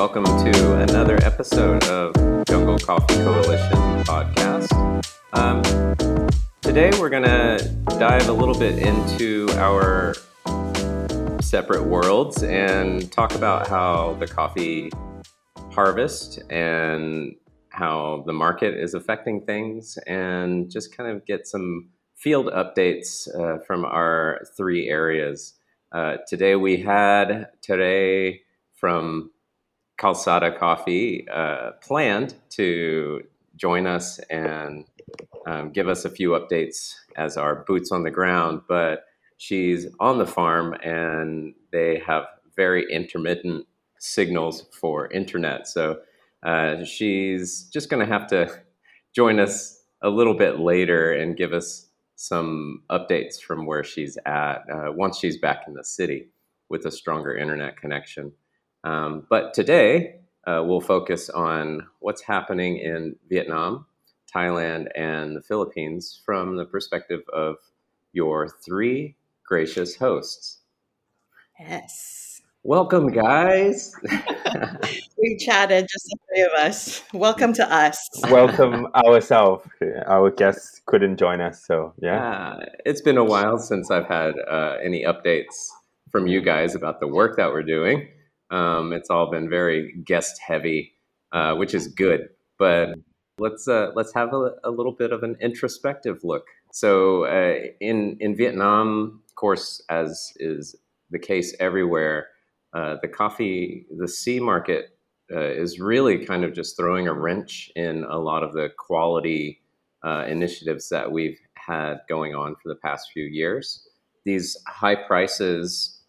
welcome to another episode of Jungle Coffee Coalition podcast. Um, today, we're going to dive a little bit into our separate worlds and talk about how the coffee harvest and how the market is affecting things, and just kind of get some field updates uh, from our three areas. Uh, today, we had today from Kalsada Coffee uh, planned to join us and um, give us a few updates as our boots on the ground. But she's on the farm and they have very intermittent signals for internet. So uh, she's just going to have to join us a little bit later and give us some updates from where she's at uh, once she's back in the city with a stronger internet connection. Um, but today, uh, we'll focus on what's happening in Vietnam, Thailand, and the Philippines from the perspective of your three gracious hosts. Yes. Welcome, guys. we chatted, just the three of us. Welcome to us. Welcome ourselves. Our guests couldn't join us, so yeah. Uh, it's been a while since I've had uh, any updates from you guys about the work that we're doing. Um, it's all been very guest heavy, uh, which is good. But let's uh, let's have a, a, little bit of an introspective look. So uh, in in Vietnam, of course, as is the case everywhere, uh, the coffee the C market uh, is really kind of just throwing a wrench in a lot of the quality uh, initiatives that we've had going on for the past few years. These high prices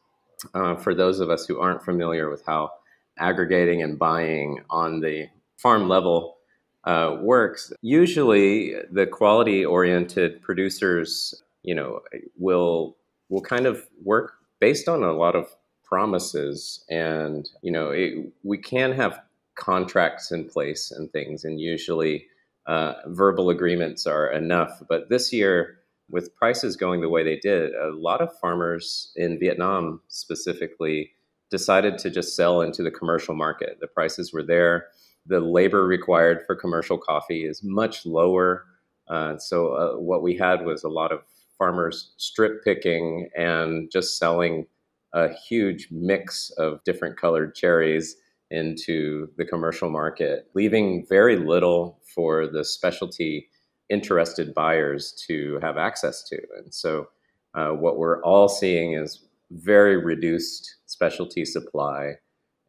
uh, for those of us who aren't familiar with how aggregating and buying on the farm level uh, works, usually the quality oriented producers, you know, will will kind of work based on a lot of promises and you know it, we can have contracts in place and things and usually uh, verbal agreements are enough. But this year with prices going the way they did, a lot of farmers in Vietnam specifically decided to just sell into the commercial market. The prices were there. The labor required for commercial coffee is much lower. Uh, so, uh, what we had was a lot of farmers strip picking and just selling a huge mix of different colored cherries into the commercial market, leaving very little for the specialty interested buyers to have access to. And so, uh, what we're all seeing is very reduced specialty supply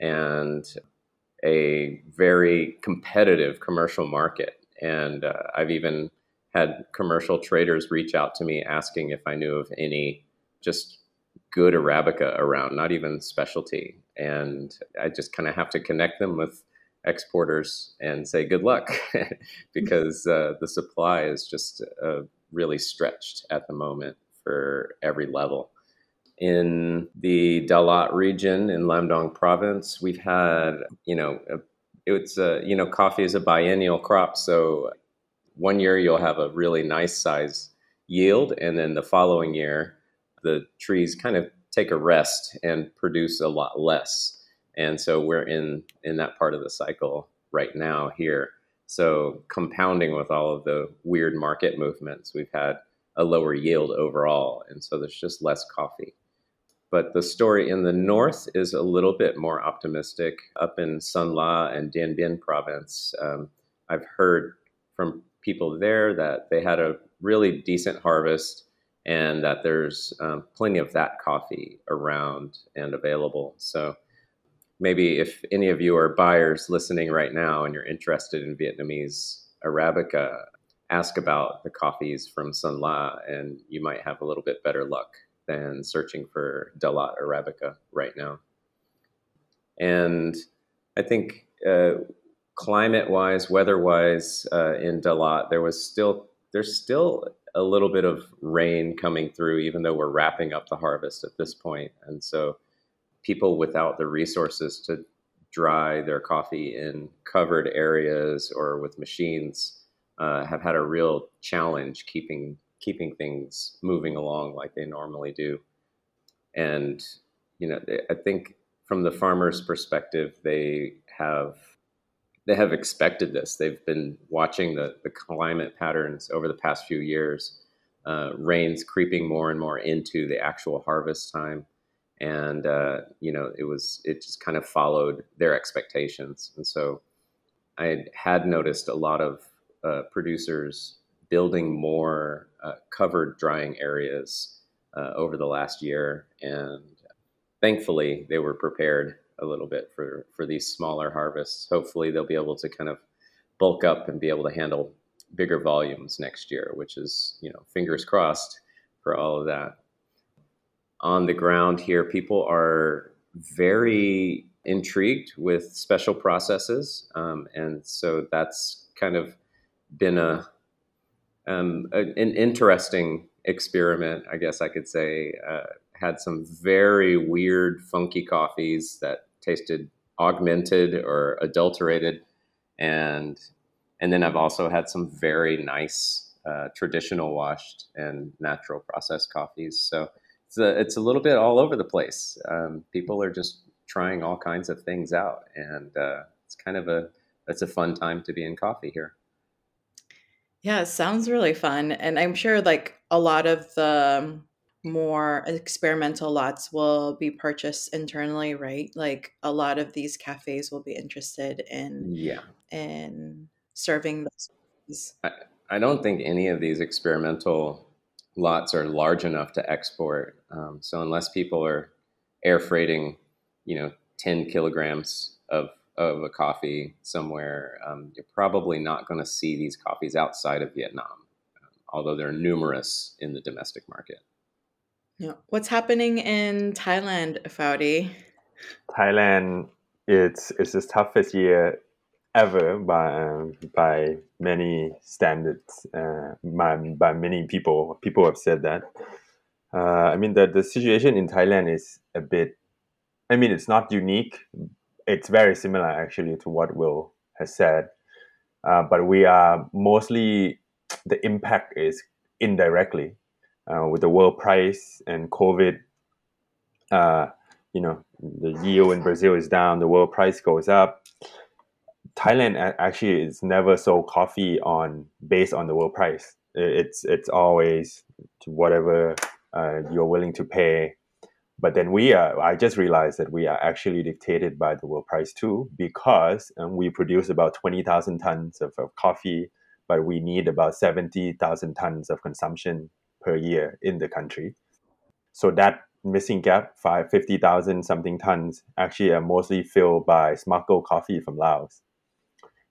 and a very competitive commercial market. And uh, I've even had commercial traders reach out to me asking if I knew of any just good Arabica around, not even specialty. And I just kind of have to connect them with exporters and say good luck because uh, the supply is just uh, really stretched at the moment for every level. In the Dalat region in Lamdong province, we've had, you know, a, it's a, you know, coffee is a biennial crop. So one year you'll have a really nice size yield, and then the following year, the trees kind of take a rest and produce a lot less and so we're in in that part of the cycle right now here. So compounding with all of the weird market movements we've had a lower yield overall and so there's just less coffee. But the story in the north is a little bit more optimistic. Up in Son La and Dien Bien province um, i've heard from people there that they had a really decent harvest and that there's um, plenty of that coffee around and available. So maybe if any of you are buyers listening right now and you're interested in Vietnamese Arabica, ask about the coffees from Son La, and you might have a little bit better luck than searching for Dalat Arabica right now. And I think uh, climate-wise, weather-wise, uh, in Dalat, there was still there's still a little bit of rain coming through, even though we're wrapping up the harvest at this point, and so people without the resources to dry their coffee in covered areas or with machines uh, have had a real challenge keeping keeping things moving along like they normally do. And you know, I think from the farmer's perspective, they have they have expected this. They've been watching the the climate patterns over the past few years, uh, rains creeping more and more into the actual harvest time, and uh, you know it was it just kind of followed their expectations, and so I had noticed a lot of uh, producers building more uh, covered drying areas uh, over the last year, and thankfully they were prepared a little bit for for these smaller harvests. Hopefully, they'll be able to kind of bulk up and be able to handle bigger volumes next year, which is you know fingers crossed for all of that. On the ground here, people are very intrigued with special processes, um, and so that's kind of been a, um, a an interesting experiment, I guess I could say. Uh, had some very weird, funky coffees that tasted augmented or adulterated, and and then I've also had some very nice uh, traditional washed and natural processed coffees. So it's a, it's a little bit all over the place. Um, people are just trying all kinds of things out, and uh, it's kind of a it's a fun time to be in coffee here. Yeah, it sounds really fun. And I'm sure like a lot of the more experimental lots will be purchased internally, right? Like a lot of these cafes will be interested in Yeah. in serving those. I, I don't think any of these experimental lots are large enough to export. Um, so unless people are air freighting, you know, 10 kilograms of, of a coffee somewhere, um, you're probably not going to see these coffees outside of Vietnam, um, although they're numerous in the domestic market. Yeah. What's happening in Thailand, Fuadi? Thailand, it's it's the toughest year ever by um, by many standards. Uh, by by many people, people have said that. Uh, I mean, the the situation in Thailand is a bit. I mean, it's not unique. It's very similar actually to what Will has said, uh, but we are mostly the impact is indirectly uh, with the world price and COVID, uh, you know, the yield in Brazil is down, the world price goes up. Thailand actually is never sold coffee on based on the world price. It's it's always whatever uh, you're willing to pay. But then we are. I just realized that we are actually dictated by the world price too, because um, we produce about twenty thousand tons of, of coffee, but we need about seventy thousand tons of consumption per year in the country. So that missing gap, five fifty thousand something tons, actually are mostly filled by smuggled coffee from Laos.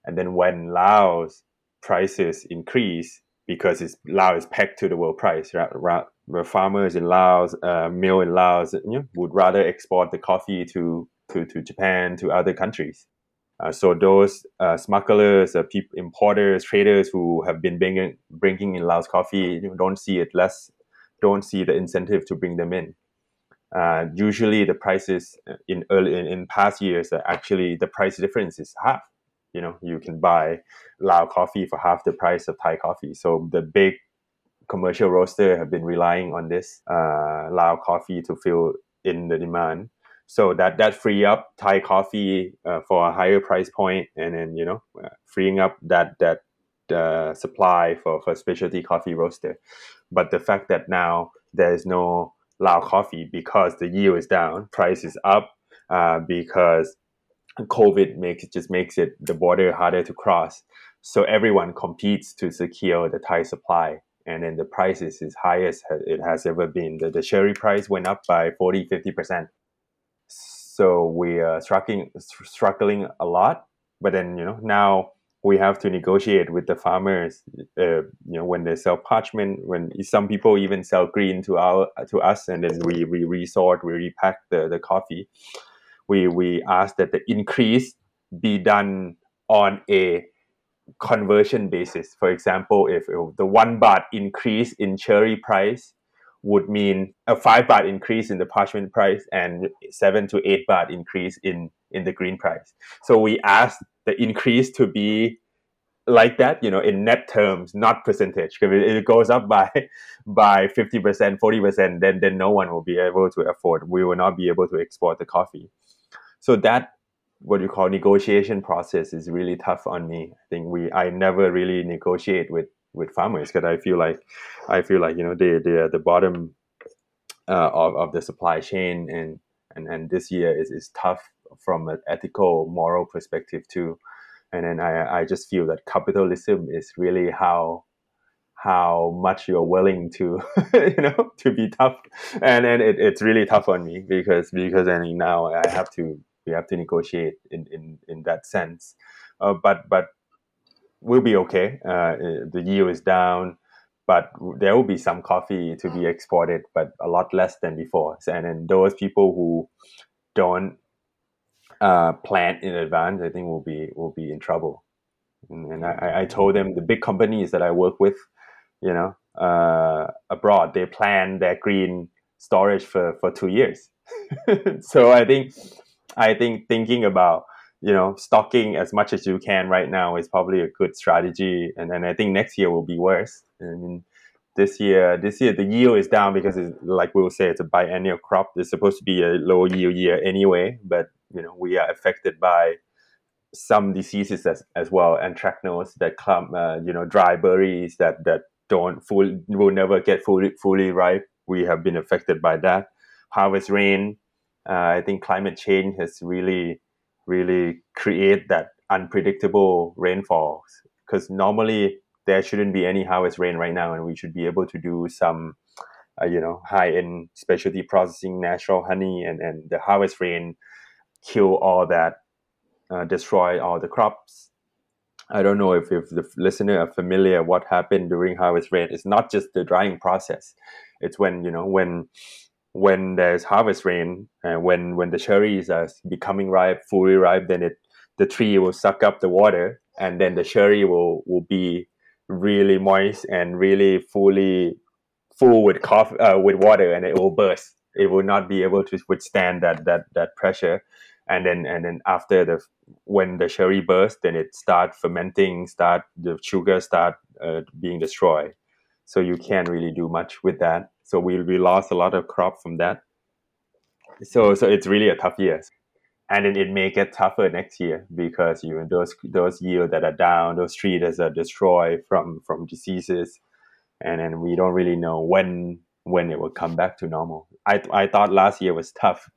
And then when Laos prices increase, because it's Laos is pegged to the world price, right? The farmers in Laos, uh, mill in Laos, you know, would rather export the coffee to, to, to Japan, to other countries. Uh, so those uh, smugglers, uh, people, importers, traders who have been bringing, bringing in Laos coffee you don't see it less, don't see the incentive to bring them in. Uh, usually, the prices in early in, in past years actually the price difference is half. You know, you can buy Lao coffee for half the price of Thai coffee. So the big commercial roaster have been relying on this uh, Lao coffee to fill in the demand so that that free up Thai coffee uh, for a higher price point, and then you know uh, freeing up that that uh, supply for for specialty coffee roaster. But the fact that now there is no Lao coffee because the yield is down, price is up uh, because COVID makes just makes it the border harder to cross. So everyone competes to secure the Thai supply. And then the price is as high as it has ever been. The, the sherry price went up by 40, 50% so we are struggling struggling a lot but then you know now we have to negotiate with the farmers uh, you know when they sell parchment when some people even sell green to our to us and then we we resort we repack the the coffee we we ask that the increase be done on a conversion basis for example if, if the one baht increase in cherry price would mean a five baht increase in the parchment price and seven to eight baht increase in in the green price. So we ask the increase to be like that, you know, in net terms, not percentage. If it goes up by by fifty percent, forty percent, then then no one will be able to afford. We will not be able to export the coffee. So that what you call negotiation process is really tough on me. I think we I never really negotiate with with farmers because I feel like I feel like you know they they are the bottom uh, of of the supply chain and and and this year is is tough from an ethical moral perspective too. And then I I just feel that capitalism is really how how much you're willing to you know to be tough and and it, it's really tough on me because because I mean now I have to we have to negotiate in in in that sense. Uh, but but we'll be okay. Uh, the yield is down but there will be some coffee to be exported but a lot less than before. And then those people who don't uh, plant in advance I think will be will be in trouble. And, and I, I told them the big companies that I work with you know, uh, abroad, they plan their green storage for, for two years. so I think, I think thinking about, you know, stocking as much as you can right now is probably a good strategy. And then I think next year will be worse. I mean, this year, this year the yield is down because it's like we will say it's a biennial crop. It's supposed to be a low yield year anyway, but you know we are affected by some diseases as, as well, anthracnose that come, uh, you know, dry berries that that don't full will never get fully fully ripe. We have been affected by that. Harvest rain. Uh, I think climate change has really really create that unpredictable rainfall because normally there shouldn't be any harvest rain right now, and we should be able to do some. Uh, you know, high end specialty processing, natural honey, and, and the harvest rain kill all that, uh, destroy all the crops, I don't know if, if the listener are familiar what happened during harvest rain. It's not just the drying process. It's when you know when when there's harvest rain and when when the cherries are becoming ripe, fully ripe, then it the tree will suck up the water and then the cherry will will be really moist and really fully full with coffee uh, with water and it will burst. It will not be able to withstand that that that pressure. And then and then after the when the sherry bursts then it start fermenting start the sugar start uh, being destroyed. So you can't really do much with that so we, we lost a lot of crop from that so so it's really a tough year and then it may get tougher next year because you those those yields that are down those trees that are destroyed from from diseases and then we don't really know when when it will come back to normal i i thought last year was tough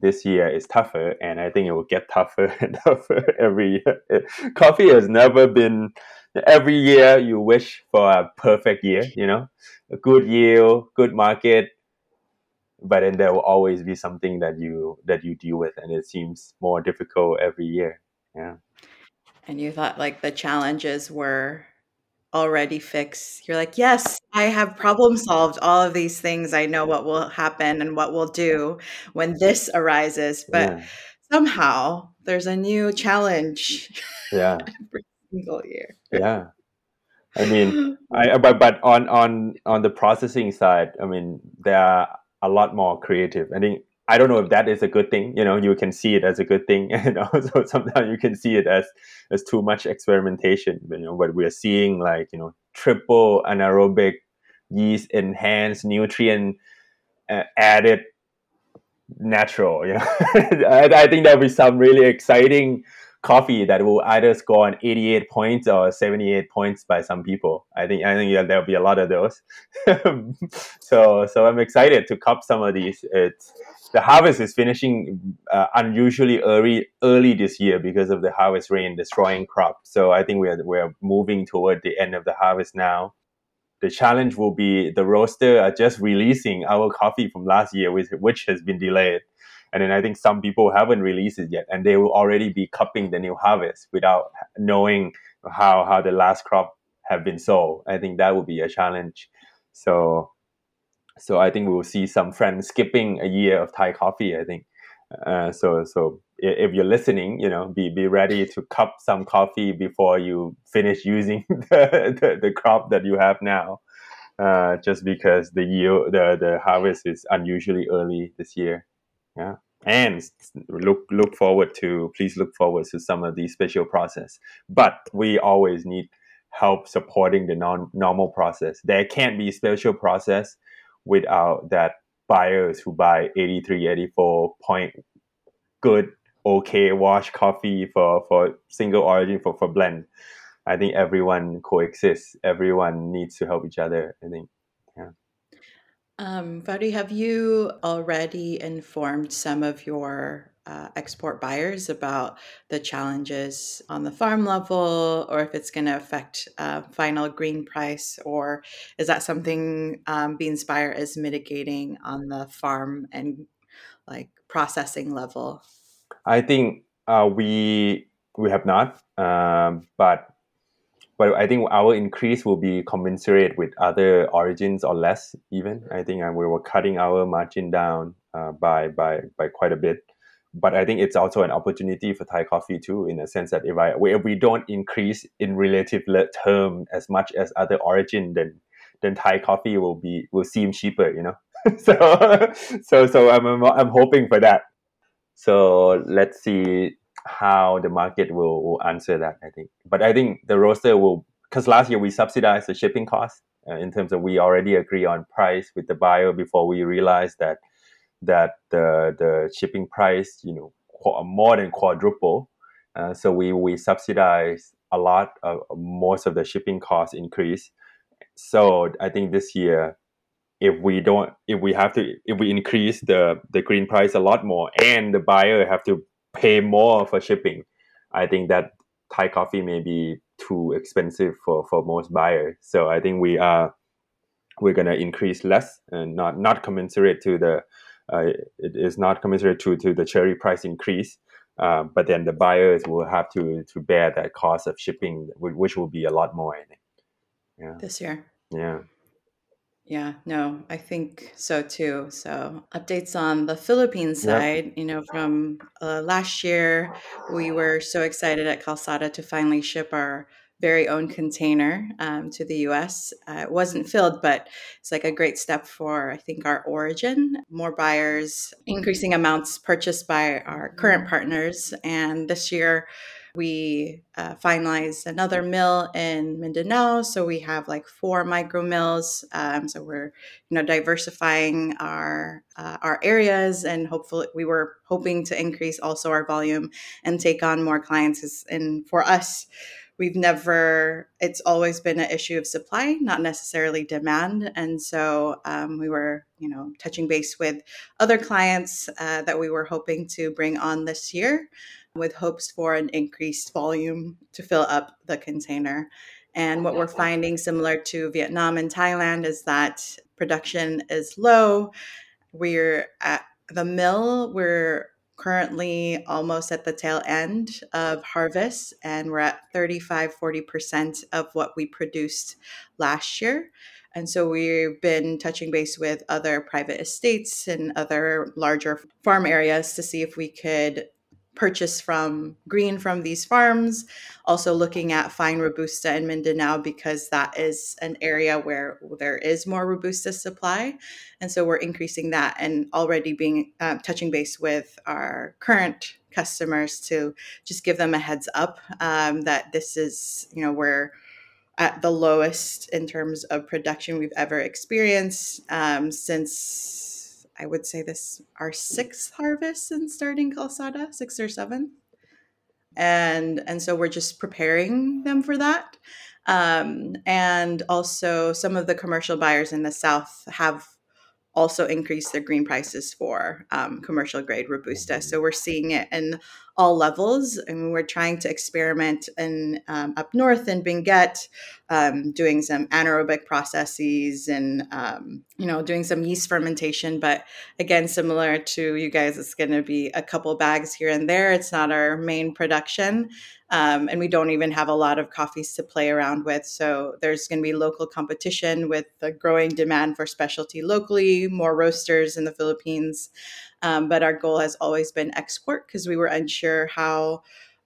this year is tougher, and I think it will get tougher and tougher every year. Coffee has never been. Every year you wish for a perfect year, you know, a good yield, good market, but then there will always be something that you that you deal with, and it seems more difficult every year. Yeah. And you thought like the challenges were already fixed. You're like, yes, I have problem solved all of these things. I know what will happen and what we'll do when this arises. But yeah. somehow there's a new challenge. Yeah. single year. Yeah. I mean, I but but on on on the processing side, I mean, there are a lot more creative. I think I don't know if that is a good thing. You know, you can see it as a good thing, and also sometimes you can see it as as too much experimentation. You know, but we are seeing like you know triple anaerobic yeast enhanced nutrient uh, added natural. You know, I, I think there'll be some really exciting coffee that will either score on 88 points or 78 points by some people. I think I think yeah, there'll be a lot of those. so so I'm excited to cup some of these. It's the harvest is finishing uh, unusually early early this year because of the harvest rain destroying crops. So I think we are we are moving toward the end of the harvest now. The challenge will be the roaster are just releasing our coffee from last year, which, which has been delayed. And then I think some people haven't released it yet, and they will already be cupping the new harvest without knowing how how the last crop have been sold. I think that will be a challenge. So so I think we will see some friends skipping a year of Thai coffee. I think. Uh, so so if you're listening, you know, be be ready to cup some coffee before you finish using the, the, the crop that you have now. Uh, just because the yield, the the harvest is unusually early this year. Yeah, and look look forward to please look forward to some of these special process. But we always need help supporting the non normal process. There can't be special process without that buyers who buy 83 84 point good okay wash coffee for for single origin for for blend. I think everyone coexists. Everyone needs to help each other. I think. Um, Fuadi, have you already informed some of your uh, export buyers about the challenges on the farm level or if it's going to affect uh, final green price? Or is that something um, Beanspire is mitigating on the farm and like processing level? I think uh, we we have not um, but but I think our increase will be commensurate with other origins or less even. I think we were cutting our margin down uh, by by by quite a bit but I think it's also an opportunity for Thai coffee too, in a sense that if I if we don't increase in relative term as much as other origin, then then Thai coffee will be will seem cheaper, you know. so so so I'm I'm hoping for that. So let's see how the market will, will answer that. I think, but I think the roaster will because last year we subsidized the shipping cost uh, in terms of we already agree on price with the buyer before we realized that that the the shipping price you know more than quadruple. Uh, so we we subsidize a lot of most of the shipping cost increase. So I think this year, if we don't, if we have to, if we increase the the green price a lot more, and the buyer have to pay more for shipping, I think that Thai coffee may be too expensive for for most buyers. So I think we are we're gonna increase less and not not commensurate to the uh, it is not commensurate to, to the cherry price increase. Uh, but then the buyers will have to to bear that cost of shipping, which will be a lot more. Yeah. This year. Yeah. Yeah, no, I think so too. So, updates on the Philippine side, yep. you know, from uh, last year, we were so excited at Kalsada to finally ship our very own container um, to the US. Uh, it wasn't filled, but it's like a great step for, I think, our origin. More buyers, increasing amounts purchased by our current partners. And this year, we uh, finalized another mill in Mindanao, so we have like four micro mills. Um, so we're, you know, diversifying our uh, our areas, and hopefully, we were hoping to increase also our volume and take on more clients. And for us, we've never it's always been an issue of supply not necessarily demand and so um, we were you know touching base with other clients uh, that we were hoping to bring on this year with hopes for an increased volume to fill up the container. And what we're finding similar to vietnam and thailand is that production is low. We're at the mill we're currently almost at the tail end of harvest and we're at 35 40% of what we produced last year. And so we've been touching base with other private estates and other larger farm areas to see if we could purchase from green from these farms. Also, looking at fine Robusta in Mindanao because that is an area where there is more Robusta supply. And so we're increasing that and already being uh, touching base with our current customers to just give them a heads up um, that this is, you know, we're at the lowest in terms of production we've ever experienced um, since I would say this our sixth harvest in starting Kalsada, sixth or seventh. And and so we're just preparing them for that. Um, and also some of the commercial buyers in the south have also increased their green prices for um, commercial grade robusta. So we're seeing it in all levels, and we're trying to experiment in um, up north in Benguet, um, doing some anaerobic processes and um, you know doing some yeast fermentation. But again, similar to you guys, it's going to be a couple bags here and there. It's not our main production. Um, and we don't even have a lot of coffees to play around with. So there's going to be local competition with the growing demand for specialty locally, more roasters in the Philippines. Um, but our goal has always been export because we were unsure how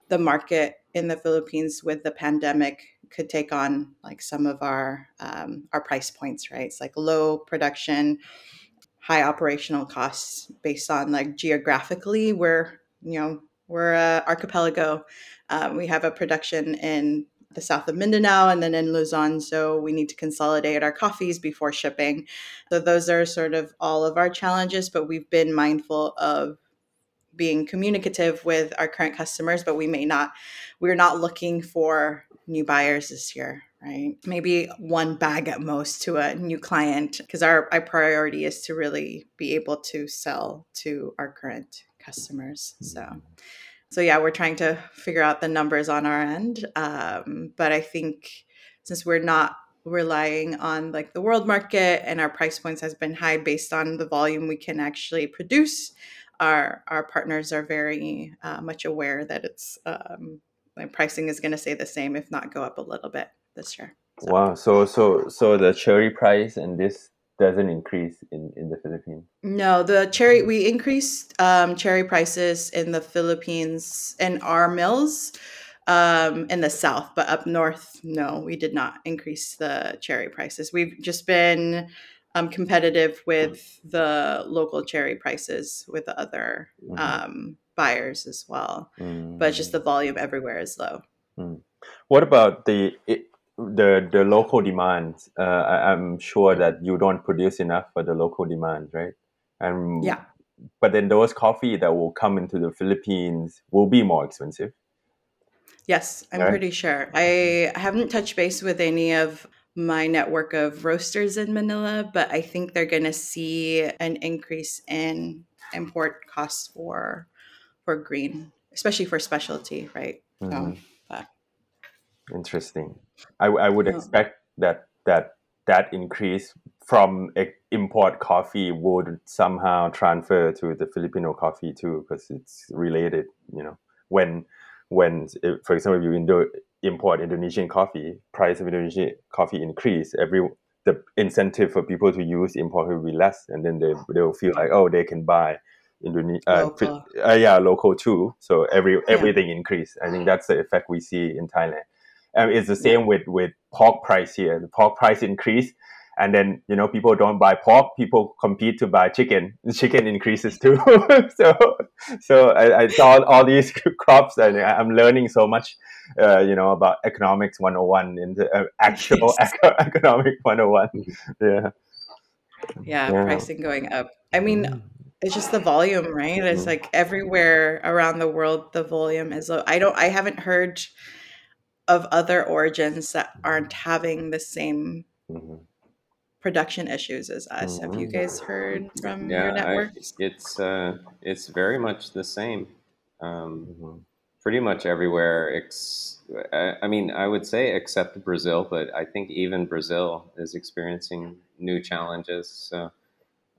the market in the Philippines with the pandemic could take on like some of our um, our price points. Right, it's like low production, high operational costs based on like geographically we're you know we're a archipelago. Um, we have a production in the south of Mindanao and then in Luzon. So we need to consolidate our coffees before shipping. So those are sort of all of our challenges, but we've been mindful of being communicative with our current customers, but we may not, we're not looking for new buyers this year, right? Maybe one bag at most to a new client because our, our priority is to really be able to sell to our current customers. So, so yeah, we're trying to figure out the numbers on our end. Um, but I think since we're not relying on like the world market and our price points has been high based on the volume we can actually produce our our partners are very uh, much aware that it's um, pricing is going to stay the same if not go up a little bit this year so. wow so so so the cherry price and this doesn't increase in in the philippines no the cherry we increased um, cherry prices in the philippines in our mills um, in the south, but up north, no, we did not increase the cherry prices. We've just been um, competitive with the local cherry prices with the other mm-hmm. um, buyers as well, mm. but just the volume everywhere is low. Mm. What about the the the local demand? Uh, I, am sure that you don't produce enough for the local demand, right? And yeah, but then those coffee that will come into the Philippines will be more expensive. Yes, I'm pretty sure. I haven't touched base with any of my network of roasters in Manila, but I think they're going to see an increase in import costs for for green, especially for specialty, right? Mm-hmm. So, but. Interesting. I, I would oh. expect that that that increase from import coffee would somehow transfer to the Filipino coffee too, because it's related. You know, when when, for example, if you Indo- import Indonesian coffee, price of Indonesian coffee increase, every the incentive for people to use import will be less, and then they they'll feel like oh they can buy Indonesia, uh. Uh, yeah, local too. So every everything yeah. increase. I think that's the effect we see in Thailand. And it's the same with with pork price here. The pork price increase and then you know people don't buy pork people compete to buy chicken. The chicken increases too. So so I, I, saw all these crops and i'm learning so much uh, you know about economics 101 in the uh, actual eco- economic 101 yeah. yeah yeah. pricing going up. I mean mm. it's just the volume right? It's mm. like everywhere around the world the volume is low. I don't i haven't heard of other origins that aren't having the same mm-hmm production issues as us. Mm-hmm. Have you mm-hmm. guys heard from yeah, your network? I, it's uh, it's very much the same. Um, mm-hmm. Pretty much everywhere. Ex- I mean, I would say except Brazil, but I think even Brazil is experiencing new challenges. So,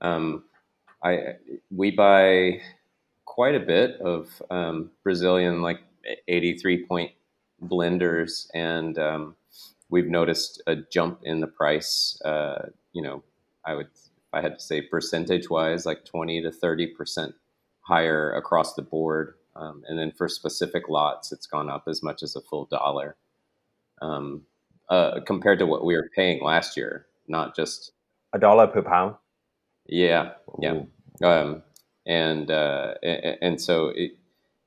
um, I we buy quite a bit of um, Brazilian like 83 point blenders and um, we've noticed a jump in the price. Uh, you know, I would, I had to say percentage wise, like 20 to 30% higher across the board. Um, and then for specific lots, it's gone up as much as a full dollar um, uh, compared to what we were paying last year, not just a dollar per pound. Yeah. Yeah. Um, and, uh, and, and so it,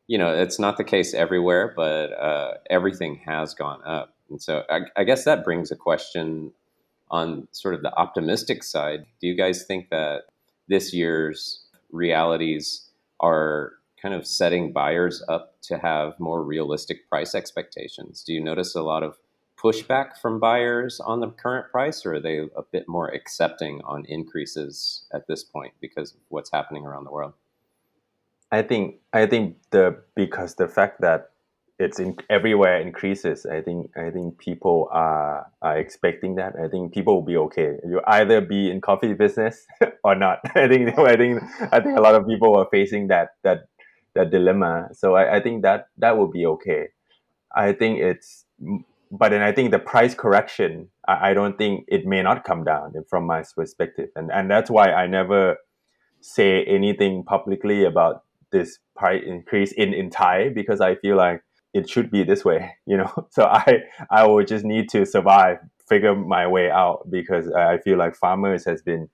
you know, it's not the case everywhere, but uh, everything has gone up. And so I, I, guess that brings a question on sort of the optimistic side. Do you guys think that this year's realities are kind of setting buyers up to have more realistic price expectations? Do you notice a lot of pushback from buyers on the current price, or are they a bit more accepting on increases at this point because of what's happening around the world? I think I think the because the fact that it's in everywhere increases. I think I think people are are expecting that. I think people will be okay. You either be in coffee business or not. I think I think I think a lot of people are facing that that that dilemma. So I, I think that that will be okay. I think it's but then I think the price correction, I, I don't think it may not come down from my perspective. And and that's why I never say anything publicly about this price increase in, in Thai because I feel like it should be this way, you know. So I I will just need to survive, figure my way out because I feel like farmers has been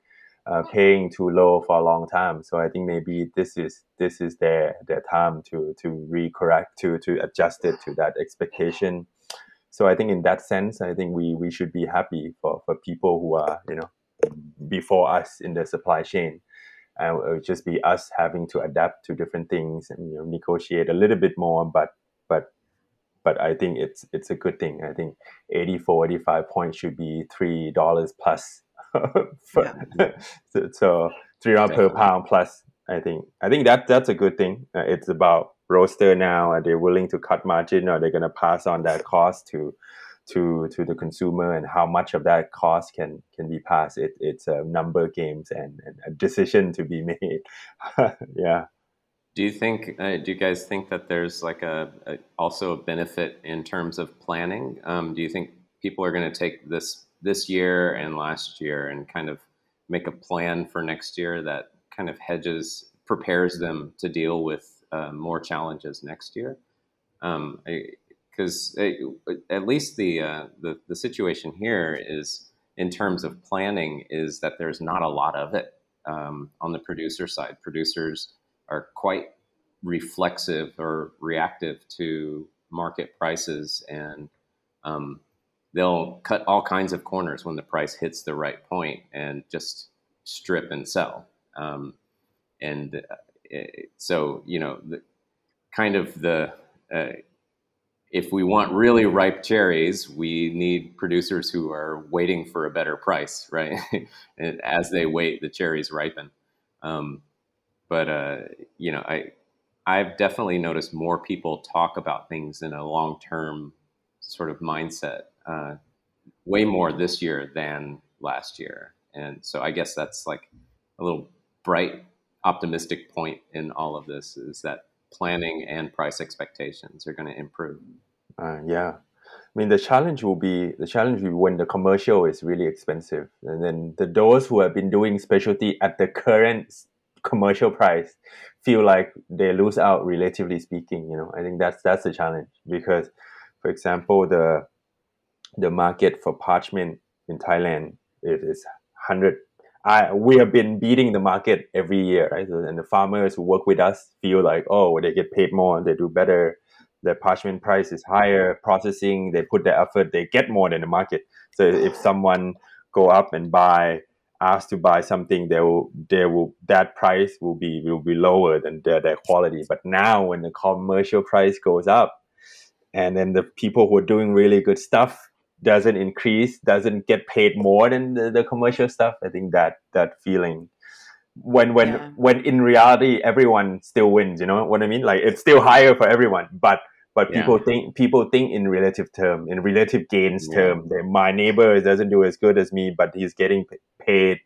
uh, paying too low for a long time. So I think maybe this is this is their their time to to recorrect to to adjust it to that expectation. So I think in that sense, I think we we should be happy for for people who are you know before us in the supply chain. And it would just be us having to adapt to different things and you know negotiate a little bit more but but but I think it's it's a good thing. I think 84, 85 points should be three dollars plus. for, yeah. so, so, three dollars per pound plus. I think I think that that's a good thing. Uh, it's about roaster now. Are they willing to cut margin? Or are they going to pass on that cost to to to the consumer? And how much of that cost can can be passed? It, it's a number games and, and a decision to be made. yeah. Do you think? Uh, do you guys think that there's like a, a, also a benefit in terms of planning? Um, do you think people are going to take this this year and last year and kind of make a plan for next year that kind of hedges prepares them to deal with uh, more challenges next year? Because um, at least the, uh, the the situation here is in terms of planning is that there's not a lot of it um, on the producer side. Producers are quite reflexive or reactive to market prices and um, they'll cut all kinds of corners when the price hits the right point and just strip and sell um, and uh, it, so you know the kind of the uh, if we want really ripe cherries, we need producers who are waiting for a better price, right? and as they wait, the cherries ripen. Um, but uh, you know, I I've definitely noticed more people talk about things in a long term sort of mindset, uh, way more this year than last year, and so I guess that's like a little bright, optimistic point in all of this is that planning and price expectations are going to improve. Uh, yeah. I mean, the challenge will be the challenge will be when the commercial is really expensive, and then the those who have been doing specialty at the current commercial price feel like they lose out relatively speaking you know i think that's that's the challenge because for example the the market for parchment in thailand is, is 100 I, we have been beating the market every year right and the farmers who work with us feel like oh they get paid more they do better Their parchment price is higher processing they put their effort they get more than the market so if someone go up and buy asked to buy something, they will, they will, that price will be will be lower than their, their quality. But now, when the commercial price goes up, and then the people who are doing really good stuff doesn't increase, doesn't get paid more than the, the commercial stuff. I think that that feeling when when yeah. when in reality everyone still wins. You know what I mean? Like it's still higher for everyone, but but yeah. people think people think in relative term in relative gains yeah. term that my neighbor doesn't do as good as me but he's getting paid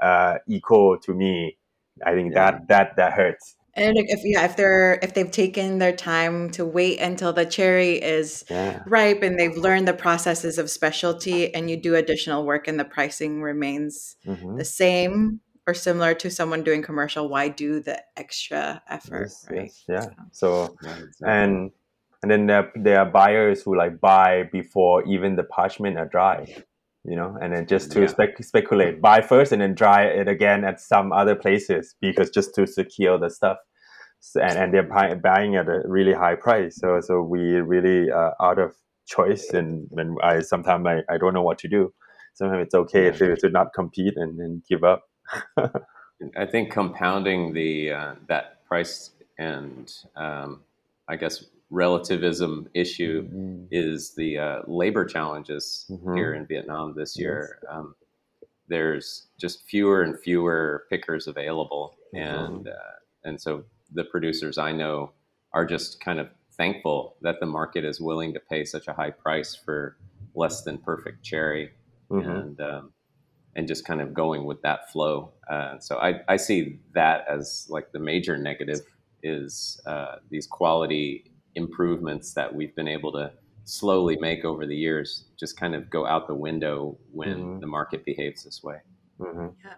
uh, equal to me i think yeah. that that that hurts and if yeah if they're if they've taken their time to wait until the cherry is ripe and they've learned the processes of specialty and you do additional work and the pricing remains mm-hmm. the same or similar to someone doing commercial why do the extra effort yes, right? yes, yeah. So, so and and then there, there are buyers who like buy before even the parchment are dry you know and then just to yeah. spec- speculate. Buy first and then dry it again at some other places because just to secure the stuff. So, and, and they're buy- buying at a really high price. So so we really uh, out of choice and when i sometimes I, I don't know what to do. Sometimes it's okay yeah. to, to not compete and, and give up. I think compounding the uh, that price and um, i guess relativism issue mm-hmm. is the uh, labor challenges mm-hmm. here in Vietnam this year. Yes. Um, there's just fewer and fewer pickers available, mm-hmm. and uh, and so the producers I know are just kind of thankful that the market is willing to pay such a high price for less than perfect cherry, mm-hmm. and um, and just kind of going with that flow. Uh, so I, I see that as like the major negative is uh, these quality improvements that we've been able to slowly make over the years just kind of go out the window when mm-hmm. the market behaves this way. Mm-hmm. Yeah.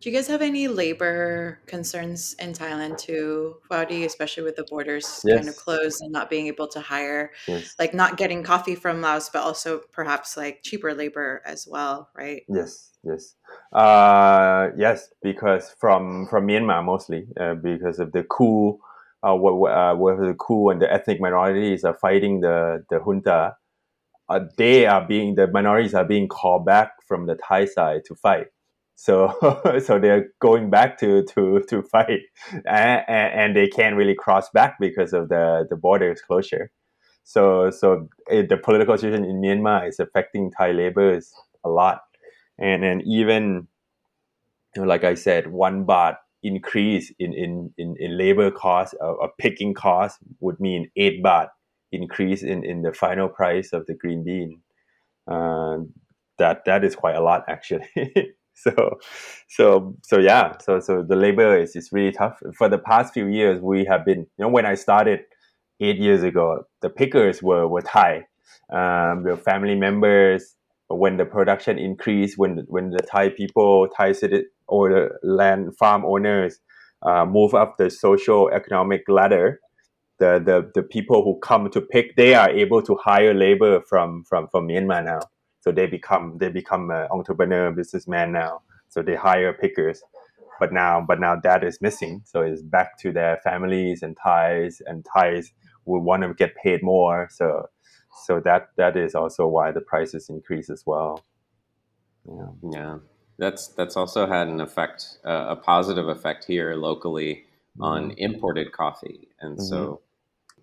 Do you guys have any labor concerns in Thailand too, Fuadi, especially with the borders yes. kind of closed and not being able to hire, yes. like not getting coffee from Laos, but also perhaps like cheaper labor as well, right? Yes, yes, uh, yes, because from from Myanmar mostly, uh, because of the coup uh, where, uh, where the coup and the ethnic minorities are fighting the the junta, uh, they are being the minorities are being called back from the Thai side to fight. So so they're going back to to to fight, and, and they can't really cross back because of the the borders closure. So so it, the political situation in Myanmar is affecting Thai laborers a lot, and and even like I said, one baht increase in in in, in labor cost of, of picking cost would mean eight baht increase in in the final price of the green bean. Uh, that that is quite a lot actually. so so so yeah so so the labor is, is really tough for the past few years we have been you know when i started eight years ago the pickers were were thai um your family members when the production increased when when the thai people thai city or the land farm owners uh, move up the social economic ladder the, the the people who come to pick they are able to hire labor from from from myanmar now so they become they become an entrepreneur businessman now. So they hire pickers, but now but now that is missing. So it's back to their families and Thais, and Thais would want to get paid more. So so that that is also why the prices increase as well. Yeah. Yeah. That's that's also had an effect, uh, a positive effect here locally mm-hmm. on imported coffee, and mm-hmm. so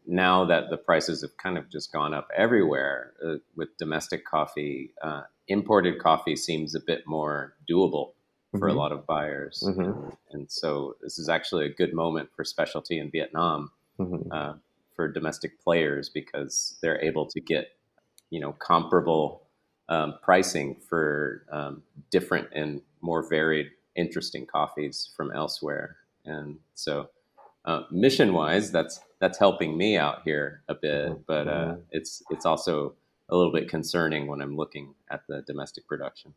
now that the prices have kind of just gone up everywhere uh, with domestic coffee, uh, imported coffee seems a bit more doable for mm-hmm. a lot of buyers. Mm-hmm. And, and, so this is actually a good moment for specialty in Vietnam mm-hmm. uh, for domestic players because they're able to get, you know, comparable um, pricing for um, different and more varied, interesting coffees from elsewhere. And so uh, mission wise, that's that's helping me out here a bit, mm-hmm. but uh, mm-hmm. it's it's also a little bit concerning when I'm looking at the domestic production.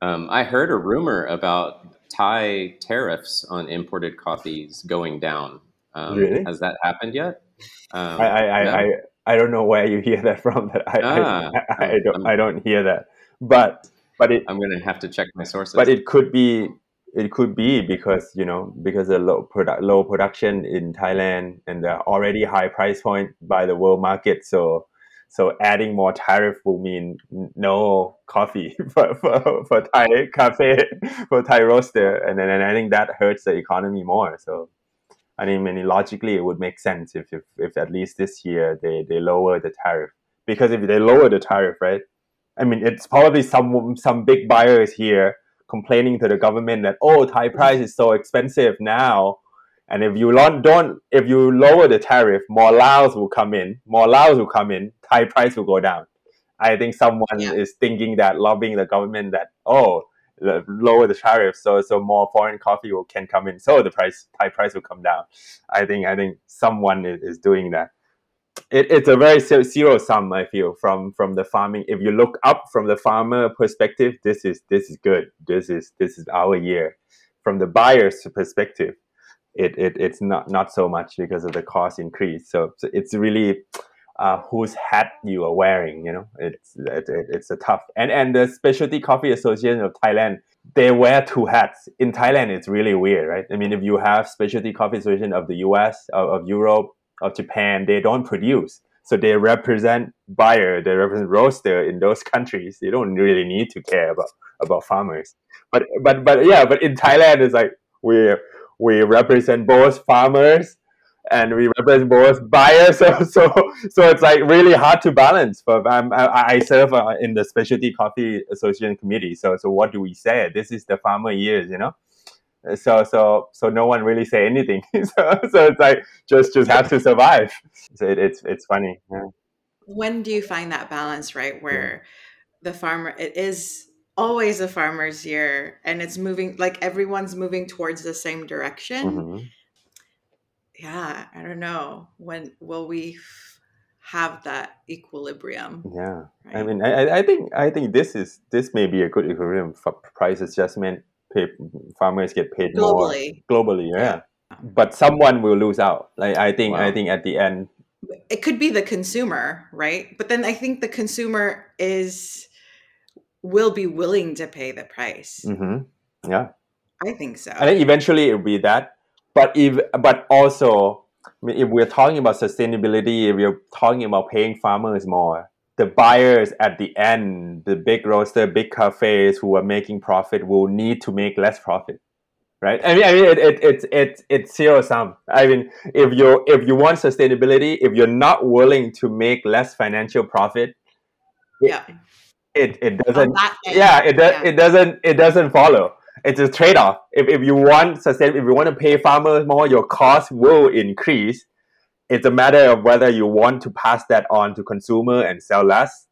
Um, I heard a rumor about Thai tariffs on imported coffees going down. Um, really? Has that happened yet? Um, I, I, no. I, I, don't know where you hear that from. That I, ah, I, I, don't I don't hear that. But but it, I'm going to have to check my sources. But it could be it could be because you know because the low product low production in Thailand and the already high price point by the world market so so adding more tariff will mean no coffee for, for, for Thai cafe for Thai roaster and then and I think that hurts the economy more so I mean, I mean logically it would make sense if, if, if at least this year they, they lower the tariff because if they lower the tariff right I mean it's probably some some big buyers here complaining to the government that oh Thai price is so expensive now, and if you don't if you lower the tariff, more laos will come in, more laos will come in, Thai price will go down. I think someone yeah. is thinking that lobbying the government that oh lower the tariff so so more foreign coffee will, can come in. So the price Thai price will come down. I think I think someone is, is doing that. It, it's a very zero sum i feel from from the farming. If you look up from the farmer perspective this is this is good. This is this is our year. From the buyer's perspective it, it it's not not so much because of the cost increase. So, so it's really uh, whose hat you are wearing you know it's it, it, it's a tough and and the specialty coffee association of thailand they wear two hats in thailand it's really weird right i mean if you have specialty coffee association of the us of, of europe of Japan, they don't produce. So they represent buyer, they represent roaster in those countries. They don't really need to care about, about farmers. But but but yeah, but in Thailand it's like we we represent both farmers and we represent both buyers. So so so it's like really hard to balance. But um, I, I serve uh, in the specialty coffee association committee. So so what do we say? This is the farmer years, you know so so so no one really say anything so, so it's like just just have to survive so it, it's it's funny yeah. when do you find that balance right where the farmer it is always a farmer's year and it's moving like everyone's moving towards the same direction mm-hmm. Yeah i don't know when will we have that equilibrium yeah right? i mean I, I think i think this is this may be a good equilibrium for price adjustment pay, farmers get paid globally. more globally. Yeah. yeah. but someone will lose out. Like I think, wow. I think at the end, it could be the consumer, right? But then I think the consumer is will be willing to pay the price. Mm-hmm. Yeah, I think so. I think eventually it will be that. But if, but also, if we're talking about sustainability, if we're talking about paying farmers more, the buyers at the end, the big roaster, big cafes who are making profit will need to make less profit right? I mean, I mean, it, it, it, it, it's zero sum. I mean, if you if you want sustainability, if you're not willing to make less financial profit, yeah, it, it doesn't. Yeah, it does. Yeah. It doesn't. It doesn't follow. It's a trade off. If, if you want sustain, if you want to pay farmers more, your cost will increase. It's a matter of whether you want to pass that on to consumer and sell less.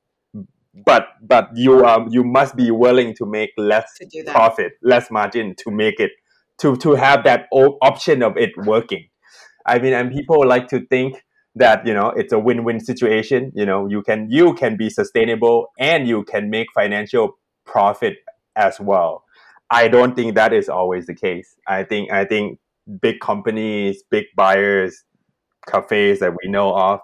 But but you um you must be willing to make less to profit, less margin to make it to to have that option of it working. I mean, and people like to think that you know it's a win-win situation. You know, you can you can be sustainable and you can make financial profit as well. I don't think that is always the case. I think I think big companies, big buyers, cafes that we know of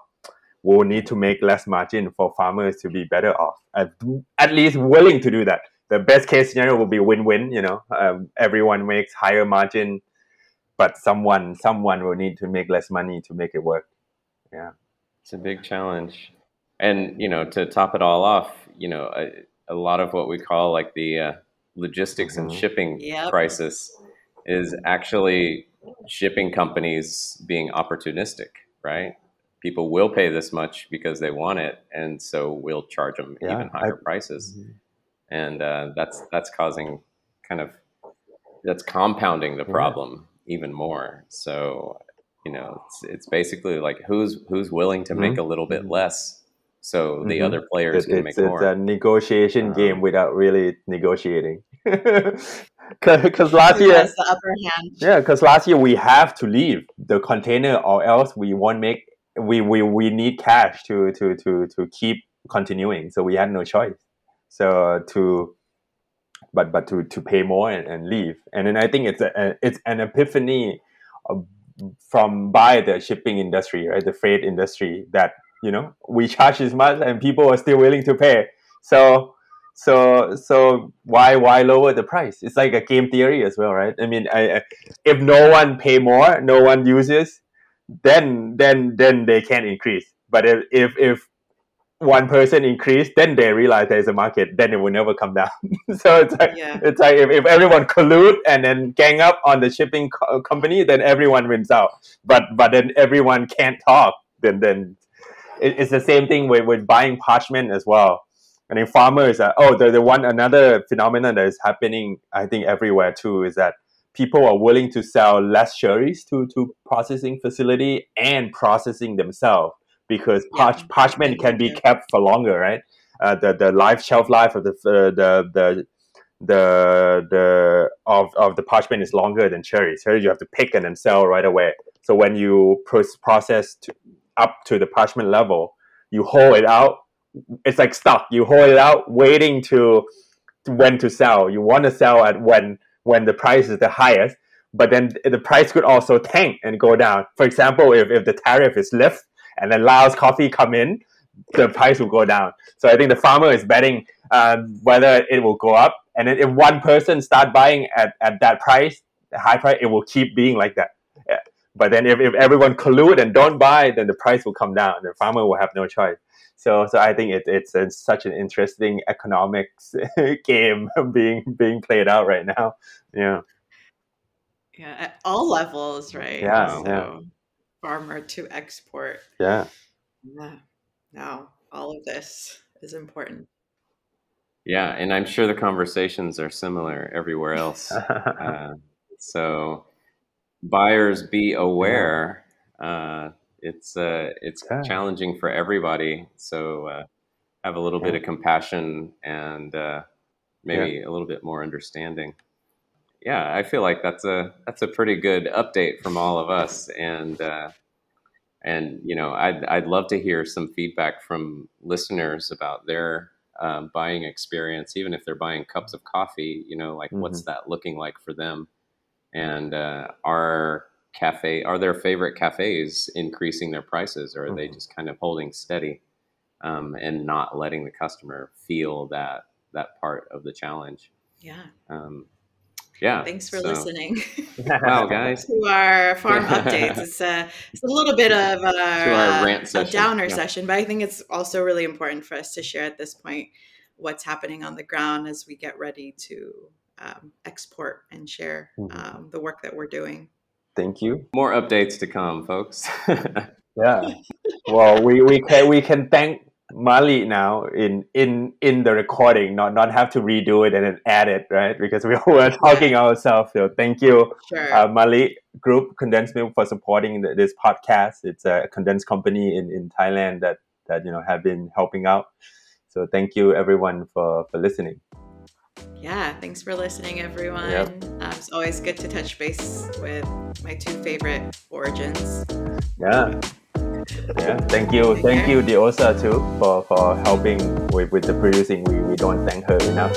will need to make less margin for farmers to be better off. At, at least willing to do that the best case scenario will be win-win. You know, um, everyone makes higher margin, but someone someone will need to make less money to make it work. Yeah, it's a big challenge, and you know, to top it all off, you know, a, a lot of what we call like the uh, logistics mm-hmm. and shipping yep. crisis is actually shipping companies being opportunistic, right? People will pay this much because they want it, and so we'll charge them yeah, even higher I, prices. Mm-hmm and uh, that's that's causing kind of that's compounding the problem yeah. even more. So you know, it's, it's basically like who's who's willing to mm-hmm. make a little bit less so the mm-hmm. other players it, can make it's more. It's a negotiation um, game without really negotiating. Because last year, the upper hand. yeah, because last year we have to leave the container, or else we won't make. We, we we need cash to to to to keep continuing. So we had no choice. So to but but to to pay more and, and leave. And then I think it's a, it's an epiphany from by the shipping industry, right? The freight industry that you know we charge as much and people are still willing to pay. So so so why why lower the price? It's like a game theory as well, right? I mean, I, if no one pay more, no one uses, then then then they can increase. But if if, if one person increase, then they realize there's a market, then it will never come down. so it's like yeah. it's like if, if everyone collude and then gang up on the shipping co- company, then everyone wins out. But but then everyone can't talk. Then then it, it's the same thing with, with buying parchment as well. And then farmers are oh the, the one another phenomenon that is happening I think everywhere too is that people are willing to sell less cherries to to processing facility and processing themselves because parch- yeah. parchment can be kept for longer, right? Uh, the the life shelf life of the uh, the the the the of, of the parchment is longer than cherries. Cherries you have to pick and then sell right away. So when you process to, up to the parchment level, you hold it out. It's like stock. You hold it out, waiting to, to when to sell. You want to sell at when when the price is the highest, but then the price could also tank and go down. For example, if, if the tariff is lifted and then Laos coffee come in, the price will go down. So I think the farmer is betting um, whether it will go up. And then if one person start buying at, at that price, the high price, it will keep being like that. Yeah. But then if, if everyone collude and don't buy, then the price will come down. The farmer will have no choice. So, so I think it, it's, it's such an interesting economics game being being played out right now. Yeah. Yeah, at all levels, right? Yeah, so. yeah farmer to export. Yeah. Yeah. Now, all of this is important. Yeah, and I'm sure the conversations are similar everywhere else. uh, so, buyers be aware. Uh, it's uh, it's yeah. challenging for everybody. So, uh, have a little yeah. bit of compassion and uh, maybe yeah. a little bit more understanding yeah, I feel like that's a that's a pretty good update from all of us, and uh, and you know, I'd I'd love to hear some feedback from listeners about their um, buying experience, even if they're buying cups of coffee. You know, like mm-hmm. what's that looking like for them, and uh, are cafe are their favorite cafes increasing their prices, or are mm-hmm. they just kind of holding steady um, and not letting the customer feel that that part of the challenge? Yeah. Um, yeah. Thanks for so- listening Wow, guys. to our farm updates. It's a, it's a little bit of a, our rant a downer yeah. session, but I think it's also really important for us to share at this point what's happening on the ground as we get ready to um, export and share Mhm. um, the work that we're doing. Thank you. More updates to come, folks. Yeah. well, we, we can we can thank Mali now in in in the recording, not not have to redo it and then add it, right? Because we were talking ourselves. So thank you, Sure. uh, Mali Group Condensed Milk for supporting the, this podcast. It's a condensed company in, in Thailand that that you know have been helping out. So thank you everyone for for listening. Yeah, thanks for listening, everyone. Yep. Um, it's always good to touch base with my two favorite origins. Yeah. Yeah, thank you, thank Okay. you, Diosa too, for, for helping with, with the producing. We, we don't thank her enough.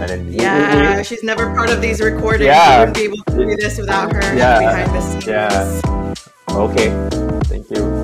And then we- we- Yeah, we- she's never part of these recordings. Yeah. We wouldn't be able to do this without her Yeah. behind the scenes. Yeah. okay, thank you.